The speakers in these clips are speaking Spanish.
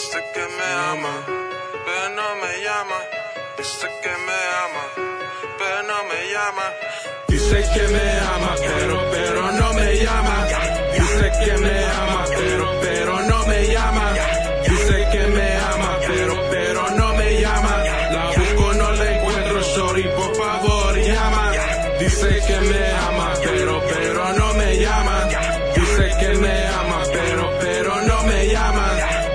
Dice que me ama, pero no me llama. Dice que me ama, pero no me llama. Dice que me ama, pero, pero no me llama. Dice que me ama, pero, pero no me llama. Dice que me ama, pero, pero no me llama. La busco, no la encuentro, sorry, por favor, llama. Dice que me ama, pero, pero no me llama. Dice que me ama, pero, pero no.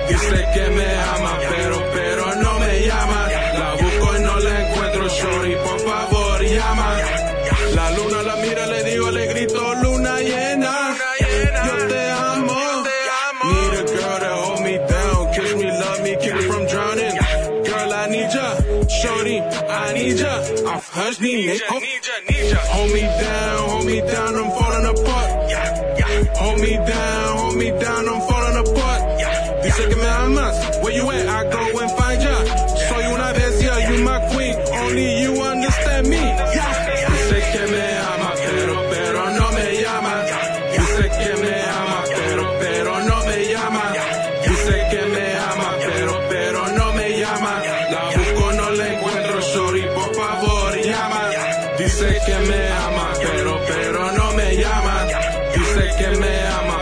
Dice que me ama, pero, pero no me llama. La busco y no la encuentro, sorry, por favor, llama. La luna la mira, le digo, le grito, luna llena. Yo te amo. Need a girl to hold me down, kiss me, love me, keep me from drowning. Girl, I need ya. Shorty, I need ya. Off her knees. Hold, hold me down, hold me down, I'm falling apart. Hold me down, hold me down. Dice que me amas, where you at? I go and find ya. Soy una bestia, you my queen, only you understand me. Dice que me ama, pero, pero no me llama. Dice que me ama, pero, pero no me llama. Dice que me ama, pero, pero no me llama. La busco, no la encuentro, sorry, por favor, llama. Dice que me ama, pero, pero no me llama. Dice que me ama,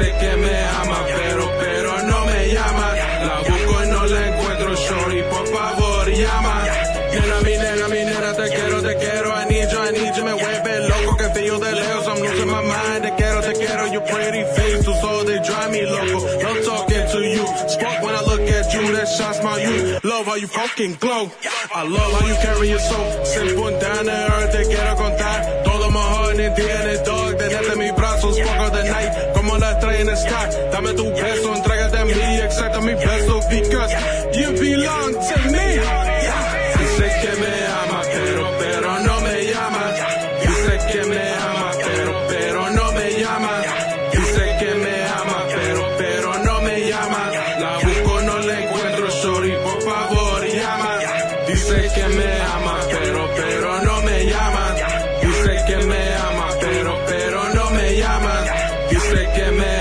Dice que me ama, pero, pero no me llama. La busco y no la encuentro, sorry, por favor, llama. Nena, mi nena, mi nena, te quiero, te quiero, I need you, I need you, me vuelve loco, que feel de lejos, I'm losing my mind, te quiero, te quiero, your pretty face, tu all they drive me loco, no talking to you, spark when I look at you, that shots my you, love how you fucking glow, I love how you carry your soul, simple down to earth, te quiero contar, todo heart en ti en el dog, mis brazos, fuck of the night, Dame tu beso, entrégate a mí, exacta mi beso, because you belong to me. Dice que me ama, pero, pero no me llama. Dice que me ama, pero, pero no me llama. Dice que me ama, pero, pero no me llama. La busco, no la encuentro, sorry, por favor, llama. Dice que me ama, pero, pero no me llama. Dice que me ama, pero, pero no me llama. Dice que me